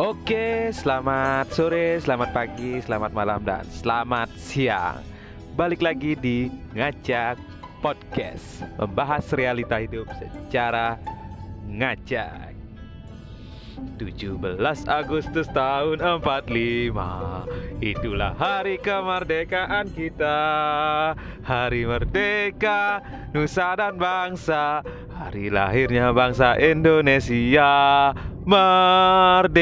Oke, selamat sore, selamat pagi, selamat malam, dan selamat siang. Balik lagi di Ngajak Podcast, membahas realita hidup secara ngajak. 17 Agustus tahun 45 Itulah hari kemerdekaan kita Hari merdeka Nusa dan bangsa Hari lahirnya bangsa Indonesia Merdeka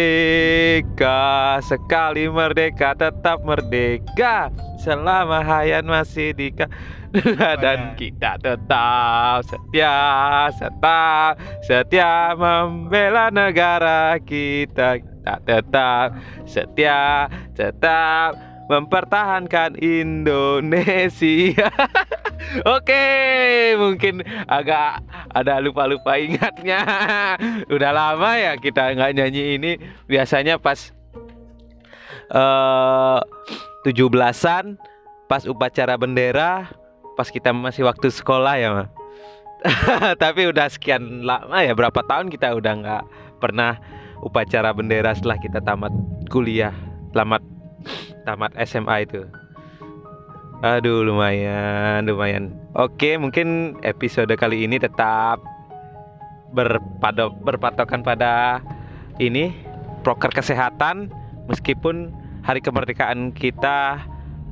Sekali merdeka tetap merdeka Selama hayat masih di dan kita tetap setia, tetap setia membela negara kita. Kita tetap setia, tetap mempertahankan Indonesia. Oke, mungkin agak ada lupa-lupa ingatnya. Udah lama ya kita nggak nyanyi ini. Biasanya pas uh, 17-an, pas upacara bendera, pas kita masih waktu sekolah ya mah tapi udah sekian lama ya berapa tahun kita udah nggak pernah upacara bendera setelah kita tamat kuliah tamat tamat SMA itu aduh lumayan lumayan oke mungkin episode kali ini tetap berpado, berpatokan pada ini proker kesehatan meskipun hari kemerdekaan kita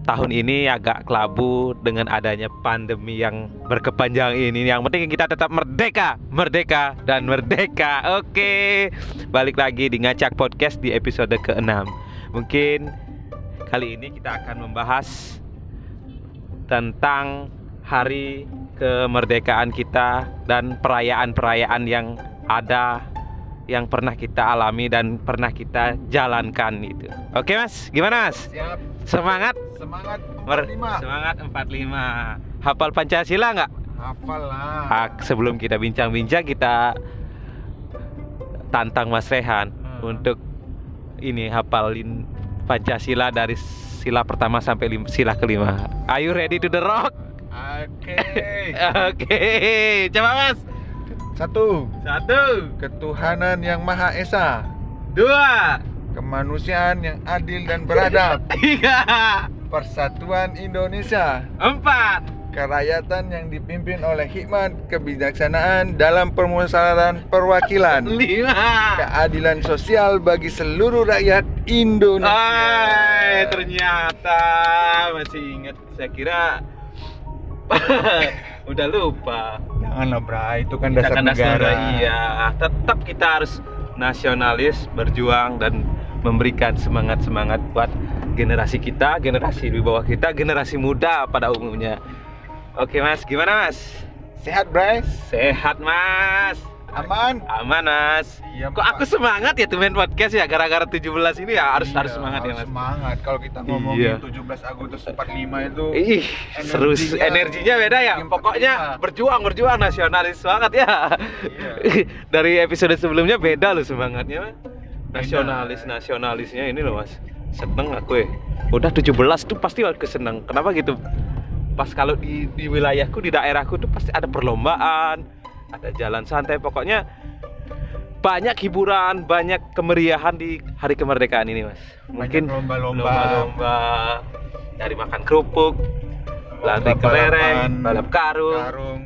tahun ini agak kelabu dengan adanya pandemi yang berkepanjang ini. Yang penting kita tetap merdeka, merdeka dan merdeka. Oke, balik lagi di ngacak podcast di episode ke-6. Mungkin kali ini kita akan membahas tentang hari kemerdekaan kita dan perayaan-perayaan yang ada yang pernah kita alami dan pernah kita jalankan itu. Oke Mas, gimana Mas? Siap. Semangat? Semangat 45. Semangat 45. Hafal Pancasila nggak? Hafal lah. Ah, sebelum kita bincang-bincang kita tantang Mas Rehan hmm. untuk ini hafalin Pancasila dari sila pertama sampai lim, sila kelima. Are you ready to the rock? Oke. Okay. Oke. Okay. Coba Mas. Satu. Satu. Ketuhanan yang Maha Esa. Dua. Kemanusiaan yang adil dan beradab. Tiga. Persatuan Indonesia. Empat. Kerakyatan yang dipimpin oleh hikmat kebijaksanaan dalam permusyawaratan perwakilan. Keadilan sosial bagi seluruh rakyat Indonesia. Ay, ternyata masih ingat. Saya kira udah lupa. Janganlah Bra, itu kan dasar kan negara. Iya, tetap kita harus nasionalis, berjuang dan memberikan semangat-semangat buat generasi kita, generasi di bawah kita, generasi muda pada umumnya. Oke Mas, gimana Mas? Sehat Bray? Sehat Mas. Aman? Aman Mas. Iya, Kok aku semangat ya tuh main podcast ya gara-gara 17 ini ya harus Iya, harus semangat ya harus Mas. Semangat kalau kita ngomongin Iya. 17 Agustus 45 itu Ih, seru Energinya- beda ya. Pokoknya berjuang, berjuang nasionalis banget ya. Iya. Dari episode sebelumnya beda loh semangatnya. Nasionalis, nasionalisnya ini loh Mas. Seneng aku ya. Udah 17 tuh pasti aku seneng. Kenapa gitu? Pas kalau di di wilayahku, di daerahku tuh pasti ada perlombaan, ada jalan santai, pokoknya banyak hiburan, banyak kemeriahan di hari kemerdekaan ini, Mas. Mungkin lomba-lomba. dari makan kerupuk, lari kelereng, balap karung, karung.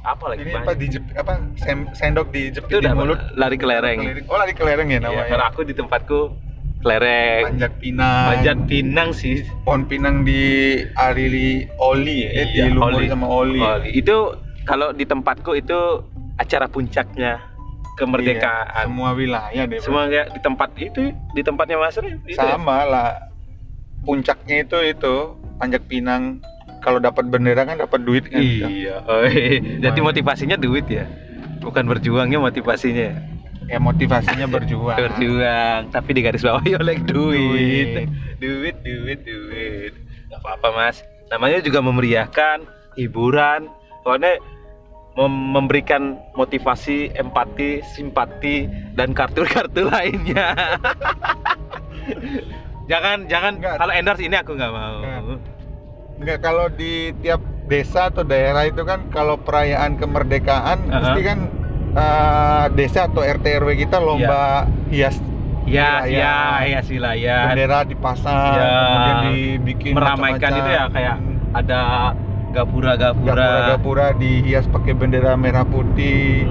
apa lagi Ini banyak. apa dijep apa sem- sendok dijepit Itu di mulut. lari kelereng. Oh, lari kelereng ya Iya, namanya. kalau aku di tempatku kelereng, Panjat pinang. panjat pinang sih. Pohon pinang di Arili Oli ya, Iya, dilumuri oli. sama Oli. Oli. Itu kalau di tempatku itu acara puncaknya kemerdekaan. Iya, semua wilayah deh. Semua ya, di tempat itu, di tempatnya Mas Rin, ya? sama lah. Puncaknya itu itu panjat pinang. Kalau dapat bendera kan dapat duit kan. Iya. Oh, iya. Jadi motivasinya duit ya. Bukan berjuangnya motivasinya. Ya motivasinya berjuang. Berjuang, tapi di garis bawah oleh duit. Duit. Duit, duit, duit. Gak apa-apa, Mas. Namanya juga memeriahkan, hiburan. Soalnya mem- memberikan motivasi, empati, simpati dan kartu-kartu lainnya. jangan jangan Enggak. kalau endorse ini aku nggak mau. Enggak. Enggak kalau di tiap desa atau daerah itu kan kalau perayaan kemerdekaan Uh-huh. mesti kan eh, desa atau RT RW kita lomba hias Ya, ya, ya silayan. bendera dipasang Ya. kemudian dibikin Meramaikan macam-macam. itu ya kayak ada gapura-gapura. gapura-gapura dihias pakai bendera merah putih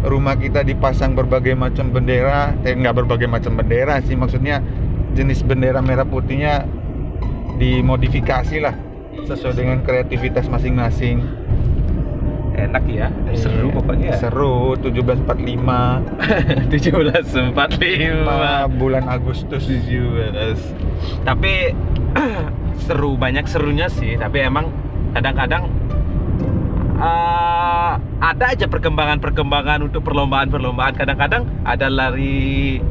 rumah kita dipasang berbagai macam bendera eh nggak berbagai macam bendera sih maksudnya jenis bendera merah putihnya dimodifikasi lah sesuai dengan kreativitas masing-masing Enak ya, seru Iya, pokoknya. seru 1745 1745 lima. bulan Agustus. 17 tapi seru banyak serunya sih. Tapi emang kadang-kadang eh, ada aja perkembangan-perkembangan untuk perlombaan-perlombaan. Kadang-kadang ada lari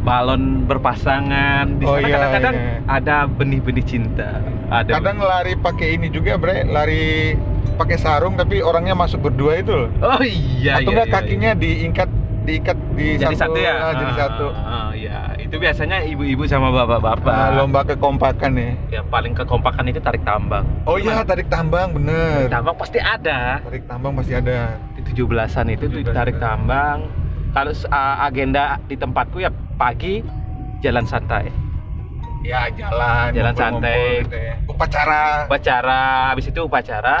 balon berpasangan. Di Oh, sana iya, kadang-kadang iya. ada benih-benih cinta ada kadang lari pakai ini juga bre. Lari pakai sarung tapi orangnya masuk berdua itu loh. Oh iya atau iya, enggak iya, kakinya diikat diikat di iya. jadi satu, satu ya? ah, jadi Ah, satu. ah, iya. Itu biasanya ibu-ibu sama bapak-bapak. Ah, lomba kekompakan ya. Yang paling kekompakan itu tarik tambang. Oh iya tarik tambang bener. Tambang pasti ada. Tarik tambang pasti ada. Di 17-an itu tuh 17-an. tarik tambang. Kalau uh, agenda di tempatku ya pagi jalan santai. Ya jalan Jalan ngumpul-ngumpul santai. gitu ya. upacara. Upacara habis itu upacara.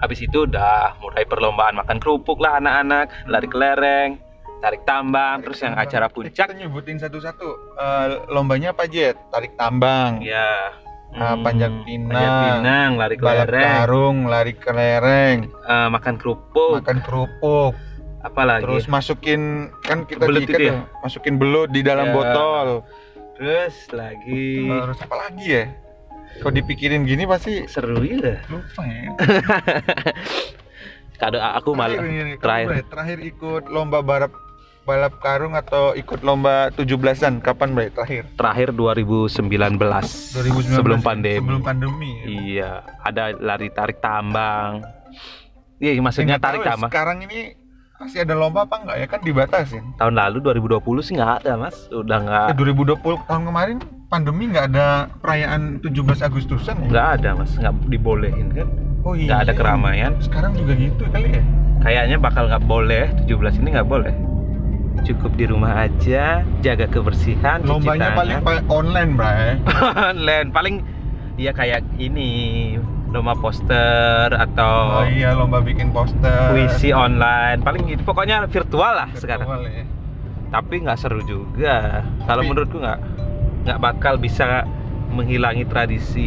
Habis itu udah mulai perlombaan makan kerupuk lah anak-anak lari kelereng tarik tambang terus yang acara puncak. kita nyebutin satu-satu. Eh, lombanya apa Jet tarik tambang. Ya Ah, panjat pinang, panjat pinang. lari balap kelereng karung lari kelereng eh, makan kerupuk. Makan kerupuk apa lagi terus masukin kan kita Belut diikat ya? ya, masukin belut di dalam Ya. botol terus lagi terus apa lagi ya kalau dipikirin gini pasti seru ya lupa ya Kado aku malah Terakhir terakhir. Bre, terakhir ikut lomba balap balap karung atau ikut lomba 17-an kapan Bre terakhir terakhir 2019, 2019 sebelum ya? pandemi. sebelum pandemi ya? Iya, ada lari tarik tambang. Iya, maksudnya tarik ya, tambang. sekarang ini masih ada lomba apa enggak ya kan dibatasin Tahun lalu 2020 sih nggak ada, Mas. Udah nggak eh, 2020 tahun kemarin pandemi nggak ada perayaan 17 Agustusan ya nggak ada, Mas. Nggak dibolehin kan? oh iya Nggak ada keramaian. sekarang juga gitu kali ya Kayaknya bakal nggak boleh 17 ini nggak boleh. Cukup di rumah aja, jaga kebersihan, lombanya paling pa- online Bray online paling ya kayak ini lomba poster atau oh iya lomba bikin poster. puisi online. Paling gitu pokoknya virtual lah Virtual sekarang. ya. tapi nggak seru juga. Kalau menurutku nggak nggak bakal bisa menghilangi tradisi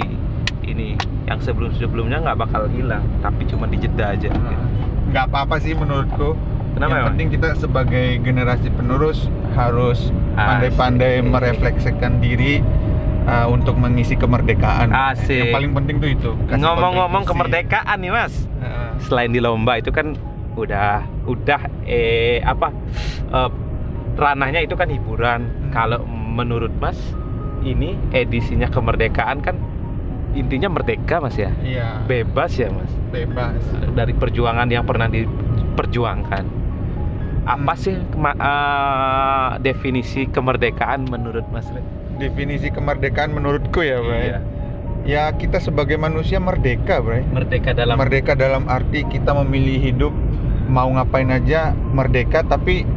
ini. Yang sebelum sebelumnya nggak bakal hilang tapi cuma dijeda aja Nah, nggak apa-apa sih menurutku. Kenapa yang emang? penting kita sebagai generasi penerus harus pandai-pandai Asik. merefleksikan diri uh, untuk mengisi kemerdekaan. Asik. Yang paling penting tuh itu. ngomong-ngomong kemerdekaan nih mas Nah, selain di lomba itu kan udah udah eh apa eh, ranahnya itu kan hiburan. Hmm. Kalau menurut Mas ini edisinya kemerdekaan kan intinya merdeka Mas ya. Iya. Bebas ya Mas Bebas. dari perjuangan yang pernah diperjuangkan. Apa sih kema- eh, definisi kemerdekaan menurut Mas? Le? Definisi kemerdekaan menurutku ya, Bray. Iya. Ya kita sebagai manusia merdeka, Bray. Merdeka dalam Merdeka dalam arti kita memilih hidup mau ngapain aja merdeka tapi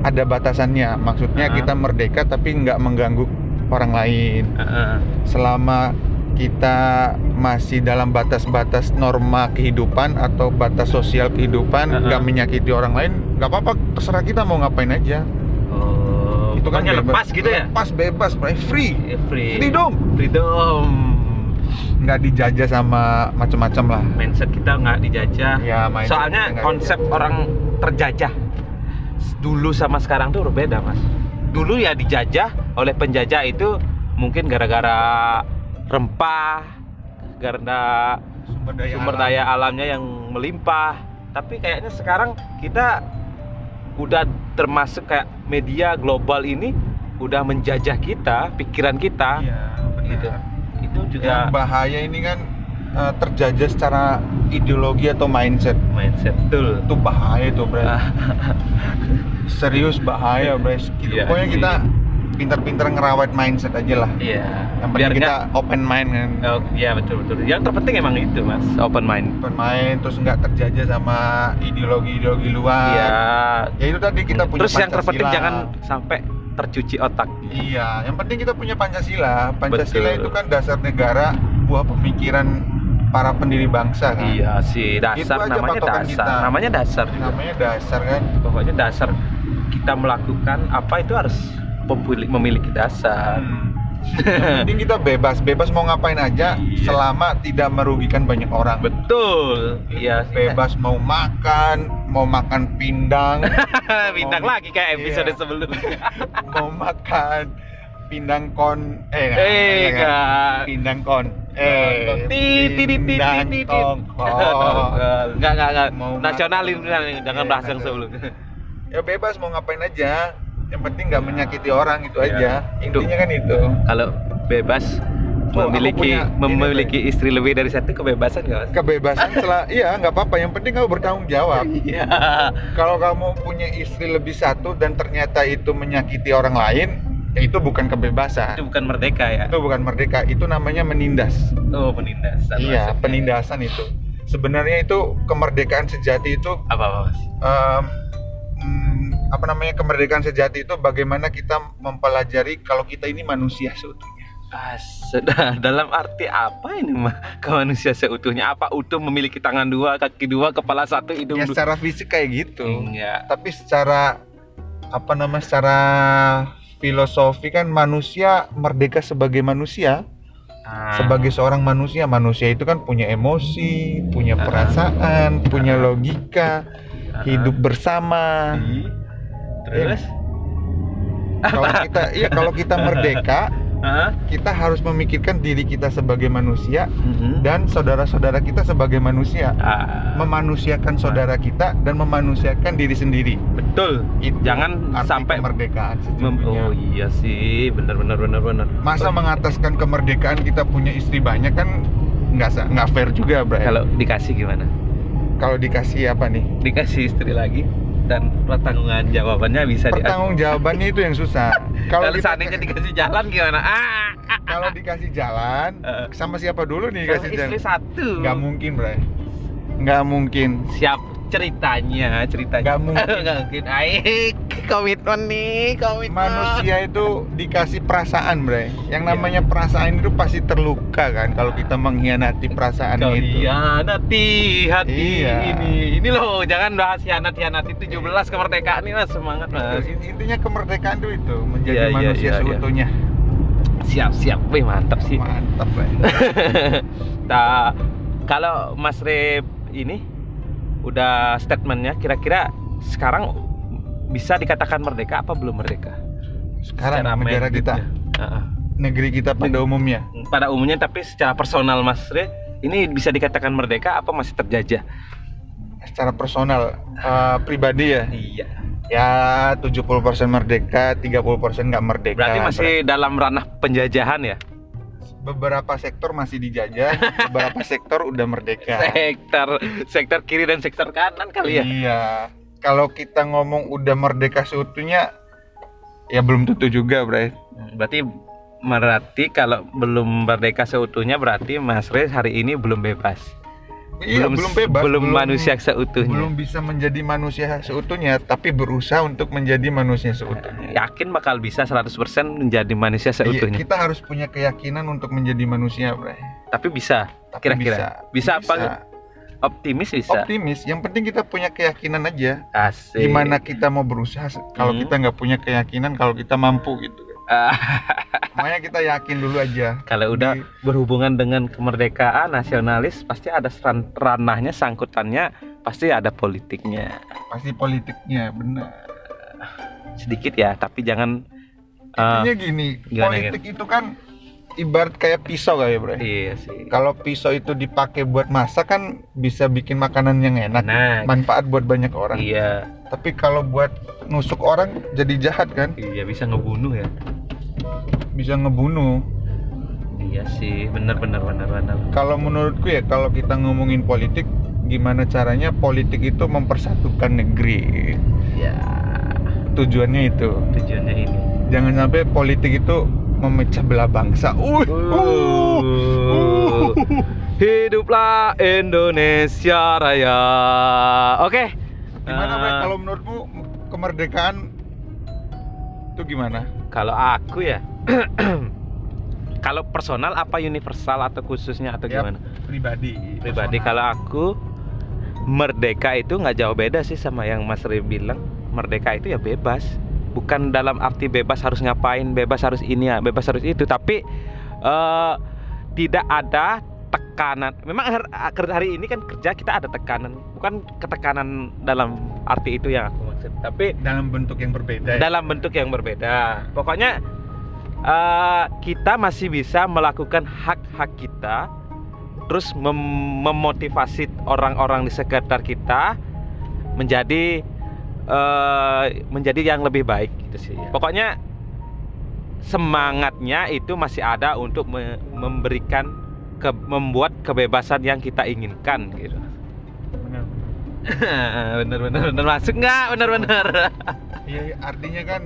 ada batasannya. Maksudnya Ah. kita merdeka tapi nggak mengganggu orang lain. Heeh. selama kita masih dalam batas-batas norma kehidupan atau batas sosial kehidupan Uh-uh. nggak menyakiti orang lain nggak apa-apa terserah kita mau ngapain aja Oh, itu kan bebas. lepas gitu ya? lepas bebas bro. free Eh, Free. freedom Freedom. nggak dijajah sama macam-macam lah Mindset kita nggak dijajah. ya Soalnya konsep orang terjajah dulu sama sekarang tuh berbeda, Mas. Dulu ya dijajah oleh penjajah itu mungkin gara-gara rempah, karena sumber daya sumber alam. daya alamnya yang melimpah. Tapi kayaknya sekarang kita udah termasuk kayak media global ini udah menjajah kita, pikiran kita. iya benar Gitu. Itu yang juga bahaya ini kan eh, terjajah secara ideologi atau mindset mindset betul. itu bahaya tuh bro serius bahaya bro Gitu, Iya pokoknya kita pintar-pintar ngerawat mindset aja lah Iya. yang Biar penting kita nggak- open mind kan Oh, iya betul betul. Yang terpenting emang itu mas, open mind. open mind terus nggak terjajah sama ideologi-ideologi luar Iya. ya itu tadi kita punya Terus yang terpenting Pancasila. jangan sampai tercuci otak. Iya, yang penting kita punya Pancasila. Pancasila Betul. itu kan dasar negara, buah pemikiran para pendiri bangsa kan. Iya sih, dasar Itu aja namanya dasar. kita. Namanya dasar juga. Namanya dasar kan. Pokoknya dasar kita melakukan apa itu harus memiliki, memiliki dasar. Yang penting kita bebas, bebas mau ngapain aja Iya. selama tidak merugikan banyak orang. Betul. Iya. Bebas mau makan, mau makan pindang, Bintang Mau- lagi kayak episode iya. sebelumnya. mau makan pindang kon eh Eh, kan? enggak. pindang kon eh pindang tongkol Enggak, enggak, enggak. Mau Nasionalin jangan Iya, bahas yang sebelumnya. ya bebas mau ngapain aja yang penting nggak menyakiti orang itu Iya. aja intinya kan itu Kalau bebas Oh, memiliki punya ini, memiliki istri lebih dari satu kebebasan nggak mas? kebebasan setelah iya nggak apa-apa yang penting kamu bertanggung jawab Iya. kalau kamu punya istri lebih satu dan ternyata itu menyakiti orang lain ya itu bukan kebebasan Itu bukan merdeka ya? itu bukan merdeka itu namanya menindas Oh penindasan. iya maksudnya. penindasan itu sebenarnya itu kemerdekaan sejati itu Apa apa mas? mm, apa namanya kemerdekaan sejati itu bagaimana kita mempelajari kalau kita ini manusia seutuhnya Ah, sudah dalam arti apa ini mah ke manusia seutuhnya? Apa utuh memiliki tangan dua, kaki dua, kepala satu, hidung ya dua? secara fisik kayak gitu Enggak. tapi secara apa namanya secara filosofi kan manusia merdeka sebagai manusia Ah. sebagai seorang manusia manusia itu kan punya emosi punya Ah. perasaan punya Ah. logika Ah. hidup bersama Ih. Terus? kalau kita iya kalau kita merdeka kita harus memikirkan diri kita sebagai manusia Mhm. dan saudara-saudara kita sebagai manusia Ah, memanusiakan saudara kita dan memanusiakan diri sendiri betul. itu Jangan arti sampai kemerdekaan sesungguhnya. oh iya sih, benar benar benar benar. masa mengataskan kemerdekaan kita punya istri banyak kan nggak nggak fair juga bro Kalau dikasih gimana? kalau dikasih apa nih Dikasih istri lagi dan pertanggungan jawabannya bisa di pertanggung jawabannya itu yang susah. Kalau seandainya dikasih jalan gimana? Ah, ah, kalau dikasih jalan Eh. sama siapa dulu nih sama dikasih istri jalan? satu. nggak mungkin bro nggak mungkin. Siap ceritanya, ceritanya. Nggak mungkin. Nggak mungkin. Aik, komitmen nih, komitmen. manusia itu dikasih perasaan bre yang Iya. namanya perasaan itu pasti terluka kan kalau kita mengkhianati perasaan Kau itu hianati hati Iya. ini. Ini loh, jangan bahas hianat-hianati 17 kemerdekaan nih mas, semangat mas. Itu, intinya kemerdekaan itu itu menjadi Iya, iya, manusia iya, iya. seutuhnya Siap, siap. Wih, mantap sih. mantap bre Nah, kalau Mas Re ini udah statementnya kira-kira sekarang bisa dikatakan merdeka apa belum merdeka? sekarang Secara negara kita Heeh. negeri kita pada umumnya pada umumnya tapi secara personal Mas Re ini bisa dikatakan merdeka apa masih terjajah? secara personal eh, pribadi ya Iya. ya 70% merdeka 30% nggak merdeka Berarti masih dalam ranah penjajahan ya? Beberapa sektor masih dijajah beberapa sektor udah merdeka Sektor sektor kiri dan sektor kanan kali ya? iya kalau kita ngomong udah merdeka seutuhnya ya belum tentu juga Bray Berarti berarti kalau belum merdeka seutuhnya berarti Mas Re hari ini belum bebas. Iya belum, bebas belum, manusia seutuhnya. belum bisa menjadi manusia seutuhnya tapi berusaha untuk menjadi manusia seutuhnya Yakin bakal bisa 100% menjadi manusia Iya, seutuhnya. kita harus punya keyakinan untuk menjadi manusia Bray Tapi bisa. Kira-kira. Bisa apa? Optimis bisa. optimis yang penting kita punya keyakinan aja Asik. gimana kita mau berusaha kalau Hmm. kita nggak punya keyakinan kalau kita mampu gitu makanya kita yakin dulu aja. Kalau udah Di- berhubungan dengan kemerdekaan nasionalis pasti ada ran- ranahnya sangkutannya pasti ada politiknya. Pasti politiknya benar sedikit ya tapi jangan ah, intinya gini gimana, politik itu kan ibarat kayak pisau kayak bro iya sih. Kalau pisau itu dipakai buat masak kan bisa bikin makanan yang enak nah. manfaat buat banyak orang. Iya. Tapi kalau buat nusuk orang jadi jahat kan? Iya bisa ngebunuh ya? Bisa ngebunuh. Iya sih benar benar benar benar kalau menurutku ya kalau kita ngomongin politik gimana caranya politik itu mempersatukan negeri? Ya tujuannya itu. Tujuannya ini. Jangan sampai politik itu memecah belah bangsa uh, uh, uh. Hiduplah Indonesia Raya. Oke. gimana Bre? Eh, kalau menurutmu kemerdekaan Itu gimana? Kalau aku ya, kalau personal apa universal atau khususnya atau Yap, gimana? Pribadi. Pribadi personal. kalau aku merdeka itu nggak jauh beda sih sama yang Mas Ri bilang. Merdeka itu ya bebas. Bukan dalam arti bebas harus ngapain, bebas harus ini ya, bebas harus itu. Tapi eh, tidak ada tekanan. Memang har- har- hari ini kan kerja kita ada tekanan, bukan ketekanan dalam arti itu yang aku maksud. Tapi dalam bentuk yang berbeda. ya? dalam bentuk yang berbeda. Pokoknya eh, kita masih bisa melakukan hak-hak kita, terus mem- memotivasi orang-orang di sekitar kita menjadi eh, menjadi yang lebih baik gitu sih. Pokoknya semangatnya itu masih ada untuk me- memberikan ke- membuat kebebasan yang kita inginkan gitu. Benar. bener bener bener masuk nggak bener bener Iya, iya, artinya kan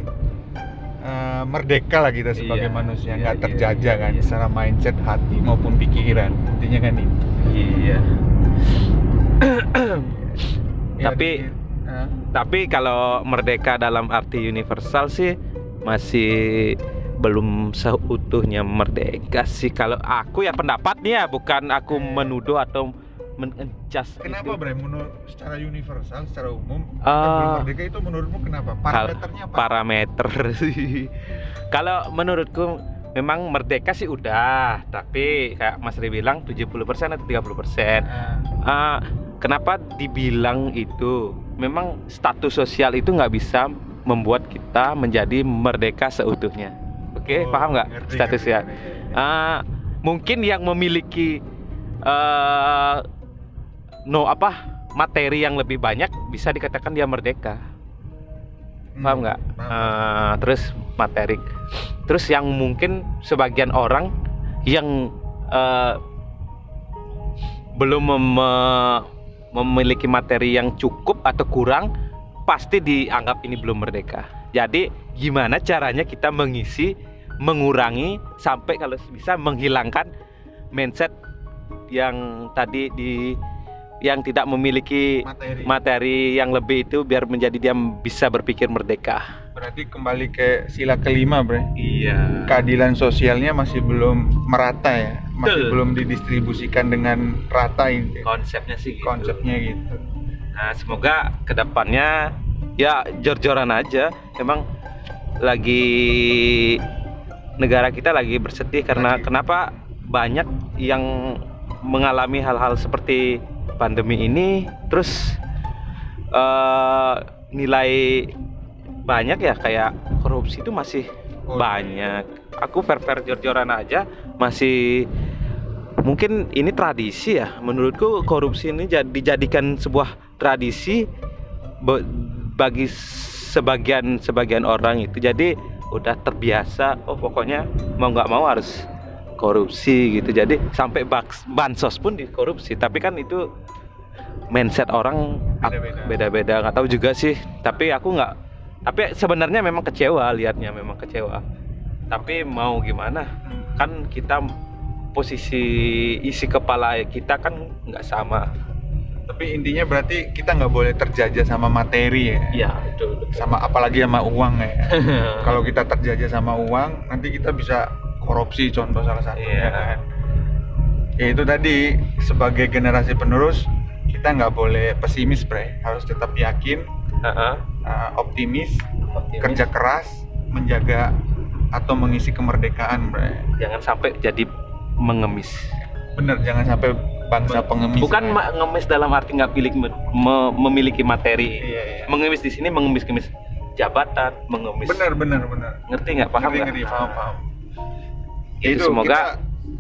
eh, merdeka lah kita sebagai Iya, manusia, iya, nggak iya, terjajah iya, kan, iya. secara mindset, hati maupun pikiran. Intinya kan itu. iya Ya, Tapi- eh, Tapi kalau merdeka dalam arti universal sih masih belum seutuhnya merdeka sih kalau aku ya pendapatnya bukan aku menuduh atau mengejas kenapa Bre? Menurut secara universal, secara umum, belum merdeka itu menurutmu kenapa? Parameternya apa? parameter sih. Kalau menurutku memang merdeka sih udah, tapi kayak Mas Ri bilang 70% atau 30%. Ah, Ah, kenapa dibilang itu? Memang status sosial itu nggak bisa membuat kita menjadi merdeka seutuhnya. Oke, oh, paham nggak status ya? Ah, mungkin yang memiliki eh no apa materi yang lebih banyak bisa dikatakan dia merdeka. Hmm, Paham nggak? Eh, terus materi. Terus yang mungkin sebagian orang yang eh, belum mem- memiliki materi yang cukup atau kurang, pasti dianggap ini belum merdeka. Jadi gimana caranya kita mengisi, mengurangi sampai kalau bisa menghilangkan mindset yang tadi di yang tidak memiliki materi. materi yang lebih itu biar menjadi dia bisa berpikir merdeka. Berarti kembali ke sila kelima, Bre. Iya. Keadilan sosialnya masih belum merata ya, masih Betul. belum didistribusikan dengan rata ini Konsepnya sih gitu. konsepnya gitu. Nah, semoga ke depannya ya jor-joran aja. Emang lagi negara kita lagi bersedih karena Lagi. kenapa banyak yang mengalami hal-hal seperti pandemi ini, terus eh, nilai banyak ya kayak korupsi itu masih Oh, banyak. Aku fair-fair jor-joran aja masih mungkin ini tradisi ya. Menurutku korupsi ini jadi dijadikan sebuah tradisi bagi sebagian sebagian orang itu. Jadi udah terbiasa. Oh pokoknya mau nggak mau harus korupsi gitu. Jadi sampai bansos pun dikorupsi. Tapi kan itu mindset orang Beda-beda. Nggak tahu juga sih. Tapi aku nggak tapi sebenarnya memang kecewa lihatnya memang kecewa tapi mau gimana kan kita posisi isi kepala kita kan nggak sama Tapi intinya berarti kita nggak boleh terjajah sama materi ya. iya betul, betul. Sama apalagi sama uang ya. Kalau kita terjajah sama uang, nanti kita bisa korupsi contoh salah satunya Iya. kan. Ya itu tadi sebagai generasi penerus kita nggak boleh pesimis, bre. Harus tetap yakin, Heeh. Uh, optimis, Optimis. kerja keras, menjaga atau mengisi kemerdekaan, bre. jangan sampai jadi mengemis Bener, jangan sampai bangsa pengemis. bukan ma- ngemis dalam arti nggak pilih me- memiliki materi Iya, iya. mengemis di sini mengemis-kemis jabatan mengemis Bener, bener, bener. ngerti nggak paham Ngerti, ngerti, paham, paham. itu, semoga kita,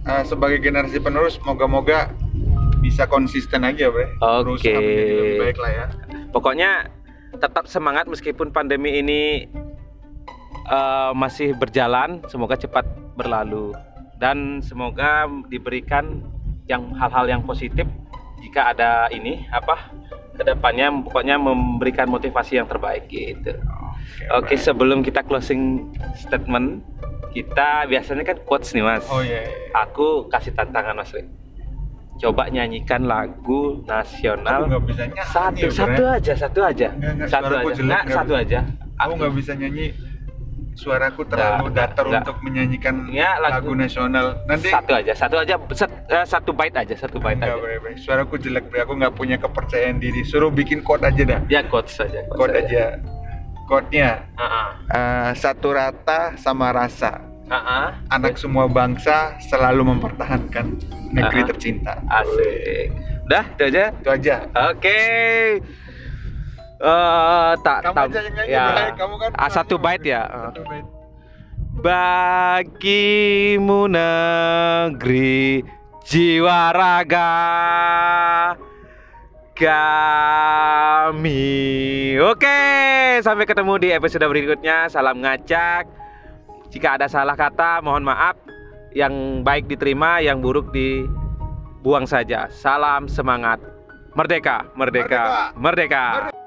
uh, sebagai generasi penerus moga-moga bisa konsisten aja bre Oke. berusaha menjadi lebih baik lah ya Pokoknya tetap semangat meskipun pandemi ini eh, masih berjalan, semoga cepat berlalu dan semoga diberikan yang hal-hal yang positif jika ada ini apa ke depannya pokoknya memberikan motivasi yang terbaik gitu. Oke Bre. sebelum kita closing statement kita biasanya kan quotes nih mas. oh iya, iya. Aku kasih tantangan mas. Ri. Coba nyanyikan lagu aku nasional nggak bisa nyanyi satu Bre. satu aja satu aja Nggak, nggak, satu aja jelek, nggak nggak satu bisa. aja aku nggak bisa nyanyi suaraku terlalu Nggak, datar nggak. untuk menyanyikan Ya, lagu, lagu- nasional. Nanti Satu aja, satu aja, set- eh, satu bait aja, satu bait Enggak aja. boleh, boleh. Suaraku jelek, Bre. aku nggak punya kepercayaan diri. Suruh bikin quote aja dah. Ya quotes saja. Quote aja. Quote-nya Heeh. eh, satu rata sama rasa. Heeh. Anak semua bangsa selalu mempertahankan negeri Ah. tercinta. Asik. Udah, itu aja. Itu aja. Oke. Eh, tak Kamu tak- aja yang ya. Bray. Kamu kan Ah, satu bait ya. Satu bait. Bagimu negeri jiwa raga kami. Oke, sampai ketemu di episode berikutnya. Salam ngacak. Jika ada salah kata, mohon maaf. Yang baik diterima, yang buruk dibuang saja. Salam semangat. Merdeka, merdeka, merdeka. Merdeka.